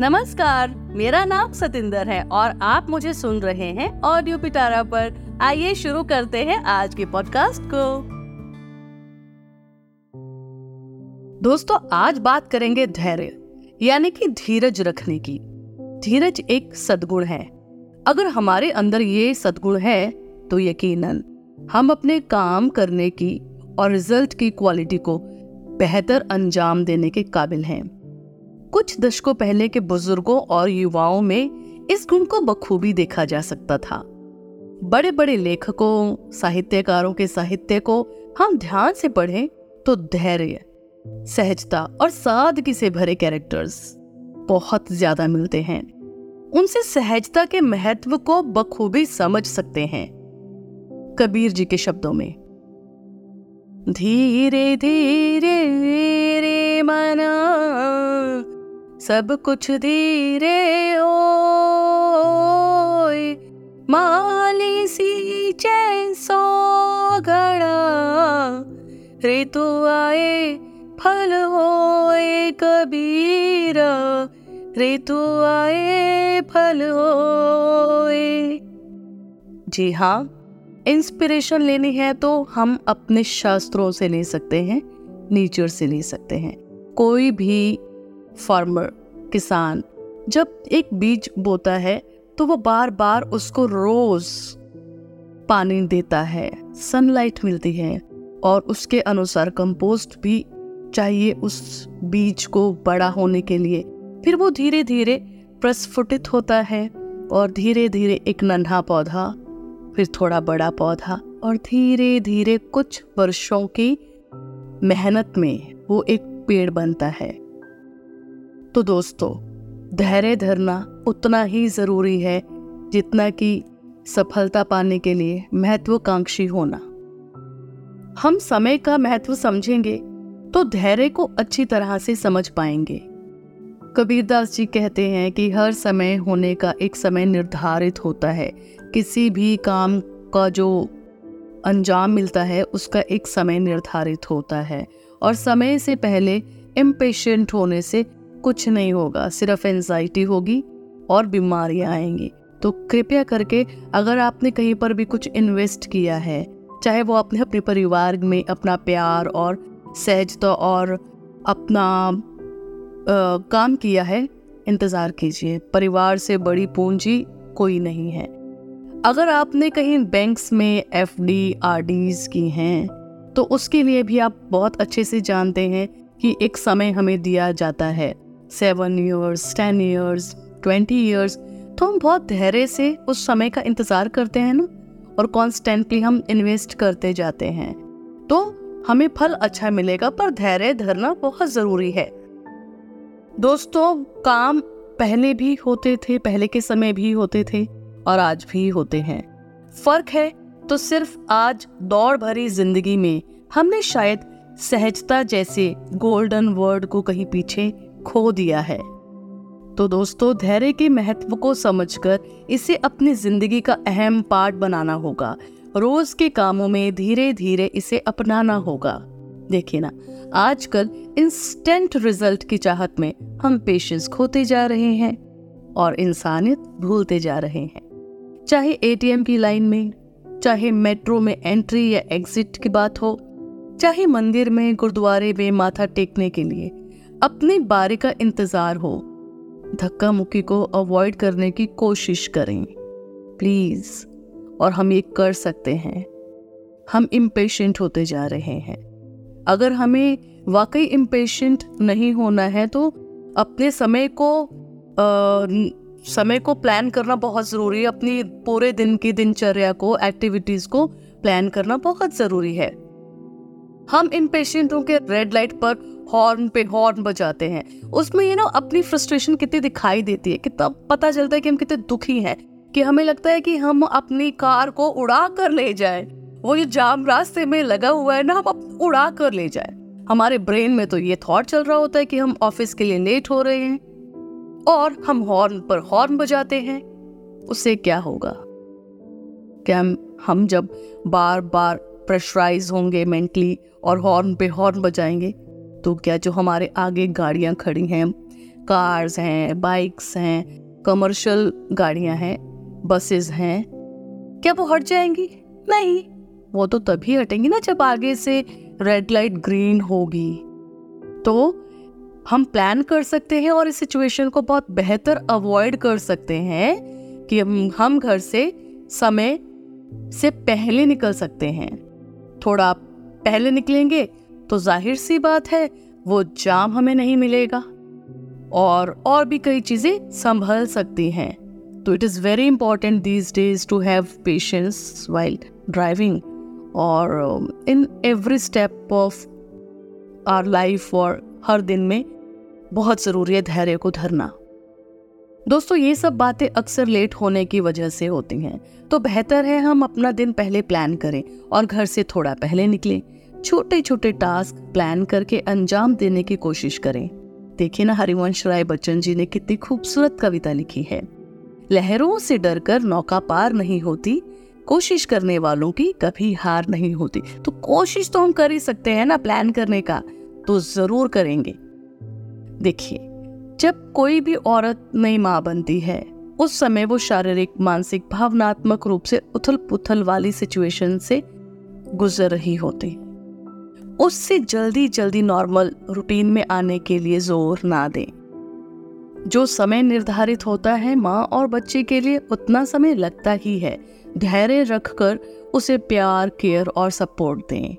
नमस्कार, मेरा नाम सतिंदर है और आप मुझे सुन रहे हैं ऑडियो पिटारा पर। आइए शुरू करते हैं आज के पॉडकास्ट को। दोस्तों, आज बात करेंगे धैर्य, यानी कि धीरज रखने की। धीरज एक सदगुण है। अगर हमारे अंदर ये सदगुण है तो यकीनन हम अपने काम करने की और रिज़ल्ट की क्वालिटी को बेहतर अंजाम देने के काबिल हैं। कुछ दशकों पहले के बुज़ुर्गों और युवाओं में इस गुण को बखूबी देखा जा सकता था। बड़े बड़े लेखकों, साहित्यकारों के साहित्य को हम ध्यान से पढ़ें तो धैर्य, सहजता और सादगी से भरे कैरेक्टर्स बहुत ज़्यादा मिलते हैं। उनसे सहजता के महत्व को बखूबी समझ सकते हैं। कबीर जी के शब्दों में धीरे धीरे सब कुछ धीरे ओ माली सी चैन सो घड़ा, ऋतु आए, फल होए कबीरा। ऋतु आए, फल होए। जी हाँ इंस्पिरेशन लेनी है तो हम अपने शास्त्रों से ले सकते हैं नेचर से ले सकते हैं। कोई भी फार्मर किसान, जब एक बीज बोता है तो वो बार बार उसको रोज पानी देता है सनलाइट मिलती है, और उसके अनुसार कंपोस्ट भी चाहिए उस बीज को बड़ा होने के लिए। फिर वो धीरे धीरे प्रस्फुटित होता है, और धीरे धीरे एक नन्हा पौधा, फिर थोड़ा बड़ा पौधा, और धीरे धीरे कुछ वर्षों की मेहनत में वो एक पेड़ बनता है। तो दोस्तों, धैर्य धरना उतना ही ज़रूरी है जितना कि सफलता पाने के लिए महत्वाकांक्षी होना। हम समय का महत्व समझेंगे तो धैर्य को अच्छी तरह से समझ पाएँगे। कबीरदास जी कहते हैं कि हर समय होने का एक समय निर्धारित होता है। किसी भी काम का जो अंजाम मिलता है, उसका एक समय निर्धारित होता है और समय से पहले इम्पेशेंट होने से कुछ नहीं होगा सिर्फ़ एनजाइटी होगी और बीमारियाँ आएँगी। तो कृपया करके अगर आपने कहीं पर भी कुछ इन्वेस्ट किया है चाहे वो आपने अपने परिवार में अपना प्यार और सहजता और अपना आ, काम किया है इंतज़ार कीजिए। परिवार से बड़ी पूंजी कोई नहीं है। अगर आपने कहीं बैंक्स में एफ़ डी आर डीज की हैं तो उसके लिए भी आप बहुत अच्छे से जानते हैं कि एक समय हमें दिया जाता है। Seven years ten years twenty years तो हम बहुत धैर्य से उस समय का इंतज़ार करते हैं ना, और कॉन्स्टेंटली हम इन्वेस्ट करते जाते हैं। तो हमें फल अच्छा मिलेगा, पर धैर्य धरना बहुत ज़रूरी है। दोस्तों, काम पहले भी होते थे, पहले के समय भी होते थे, और आज भी होते हैं। फ़र्क है तो सिर्फ़ आज दौड़ भरी ज़िंदगी में हमने शायद सहजता जैसे गोल्डन वर्ड को कहीं पीछे खो दिया है। तो दोस्तों, धैर्य के महत्व को समझकर इसे अपनी ज़िंदगी का अहम पार्ट बनाना होगा। रोज के कामों में धीरे धीरे इसे अपनाना होगा। देखिए ना, आजकल इंस्टेंट रिज़ल्ट की चाहत में हम पेशेंस खोते जा रहे हैं और इंसानियत भूलते जा रहे हैं। चाहे एटीएम की लाइन में, चाहे मेट्रो में एंट्री या एग्जिट की बात हो, चाहे मंदिर में, गुरुद्वारे में माथा टेकने के लिए अपनी बारी का इंतज़ार हो। धक्का मुक्की को अवॉइड करने की कोशिश करें। प्लीज़ और हम ये कर सकते हैं। हम इम्पेशेंट होते जा रहे हैं। अगर हमें वाकई इम्पेशेंट नहीं होना है तो अपने समय को आ, समय को प्लान करना बहुत ज़रूरी है। अपनी पूरे दिन की दिनचर्या को एक्टिविटीज़ को प्लान करना बहुत ज़रूरी है। हम इम्पेशेंट होकर रेड लाइट पर हॉर्न पे हॉर्न बजाते हैं। उसमें ये ना अपनी फ्रस्ट्रेशन कितनी दिखाई देती है कितना पता चलता है कि हम कितने दुखी हैं, कि हमें लगता है कि हम अपनी कार को उड़ा कर ले जाए। वो जो जाम रास्ते में लगा हुआ है ना, हम उड़ा कर ले जाए। हमारे ब्रेन में तो ये थॉट चल रहा होता है कि हम ऑफ़िस के लिए लेट हो रहे हैं, और हम हॉर्न पर हॉर्न बजाते हैं। उससे क्या होगा? क्या हम हम जब बार बार प्रेशराइज होंगे मेंटली और हॉर्न पे हॉर्न बजाएँगे तो क्या जो हमारे आगे गाड़ियाँ खड़ी हैं कार्स हैं बाइक्स हैं कमर्शियल गाड़ियाँ हैं बसेस हैं, क्या वो हट जाएँगी? नहीं, वो तो तभी हटेंगी ना जब आगे से रेड लाइट ग्रीन होगी। तो हम प्लान कर सकते हैं और इस सिचुएशन को बहुत बेहतर अवॉइड कर सकते हैं कि हम घर से समय से पहले निकल सकते हैं। थोड़ा पहले निकलेंगे तो ज़ाहिर सी बात है, वो जाम हमें नहीं मिलेगा। और और भी कई चीज़ें संभल सकती हैं। तो it is very important these days to have patience while driving और in every step of our life और हर दिन में बहुत ज़रूरी है धैर्य को धरना। दोस्तों, ये सब बातें अक्सर लेट होने की वजह से होती हैं। तो बेहतर है हम अपना दिन पहले प्लान करें और घर से थोड़ा पहले निकलें। छोटे छोटे टास्क प्लान करके अंजाम देने की कोशिश करें। देखिए ना हरिवंश राय बच्चन जी ने कितनी खूबसूरत कविता लिखी है। लहरों से डरकर नौका पार नहीं होती, कोशिश करने वालों की कभी हार नहीं होती। तो कोशिश तो हम कर ही सकते हैं ना प्लान करने का तो ज़रूर करेंगे। देखिए, जब कोई भी औरत नई माँ बनती है, उस समय वो शारीरिक, मानसिक, भावनात्मक रूप से उथल पुथल वाली सिचुएशन से गुजर रही होती। उससे जल्दी जल्दी नॉर्मल रूटीन में आने के लिए ज़ोर ना दें। जो समय निर्धारित होता है माँ और बच्चे के लिए उतना समय लगता ही है। धैर्य रखकर उसे प्यार, केयर और सपोर्ट दें।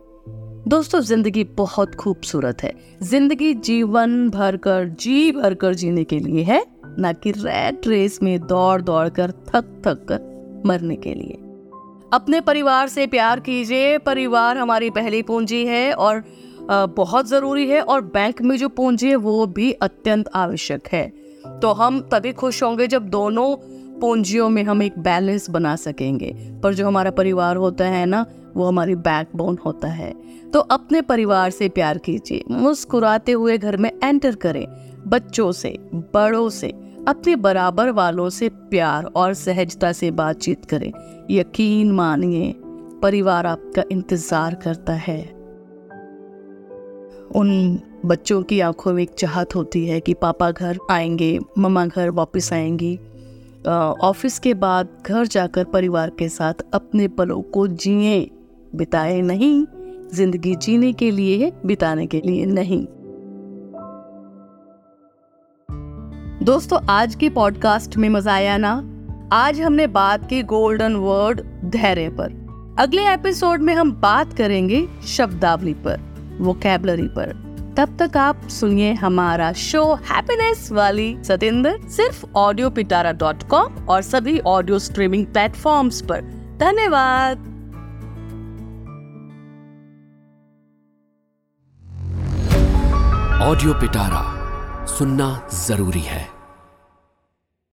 दोस्तों, ज़िंदगी बहुत खूबसूरत है। ज़िंदगी जीवन भर कर जी भर कर जीने के लिए है, ना कि रैट रेस में दौड़ दौड़ कर थक थक कर मरने के लिए। अपने परिवार से प्यार कीजिए। परिवार हमारी पहली पूंजी है और बहुत ज़रूरी है और बैंक में जो पूंजी है वो भी अत्यंत आवश्यक है। तो हम तभी खुश होंगे जब दोनों पूंजियों में हम एक बैलेंस बना सकेंगे। पर जो हमारा परिवार होता है ना, वो हमारी बैकबोन होता है। तो अपने परिवार से प्यार कीजिए। मुस्कुराते हुए घर में एंटर करें। बच्चों से, बड़ों से। अपने बराबर वालों से प्यार और सहजता से बातचीत करें। यकीन मानिए, परिवार आपका इंतज़ार करता है। उन बच्चों की आँखों में एक चाहत होती है कि पापा घर आएँगे, मम्मा घर वापस आएँगी। ऑफ़िस के बाद घर जाकर परिवार के साथ अपने पलों को जिए, बिताए नहीं। ज़िंदगी जीने के लिए, बिताने के लिए नहीं। दोस्तों, आज के पॉडकास्ट में मज़ा आया ना? आज हमने बात की गोल्डन वर्ड धैर्य पर। अगले एपिसोड में हम बात करेंगे शब्दावली पर वोकेबलरी पर। तब तक आप सुनिए हमारा शो हैप्पीनेस वाली सतेंद्र सिर्फ़ ऑडियो पिटारा डॉट कॉम और सभी ऑडियो स्ट्रीमिंग प्लेटफॉर्म्स पर। धन्यवाद। ऑडियो पिटारा सुनना ज़रूरी है।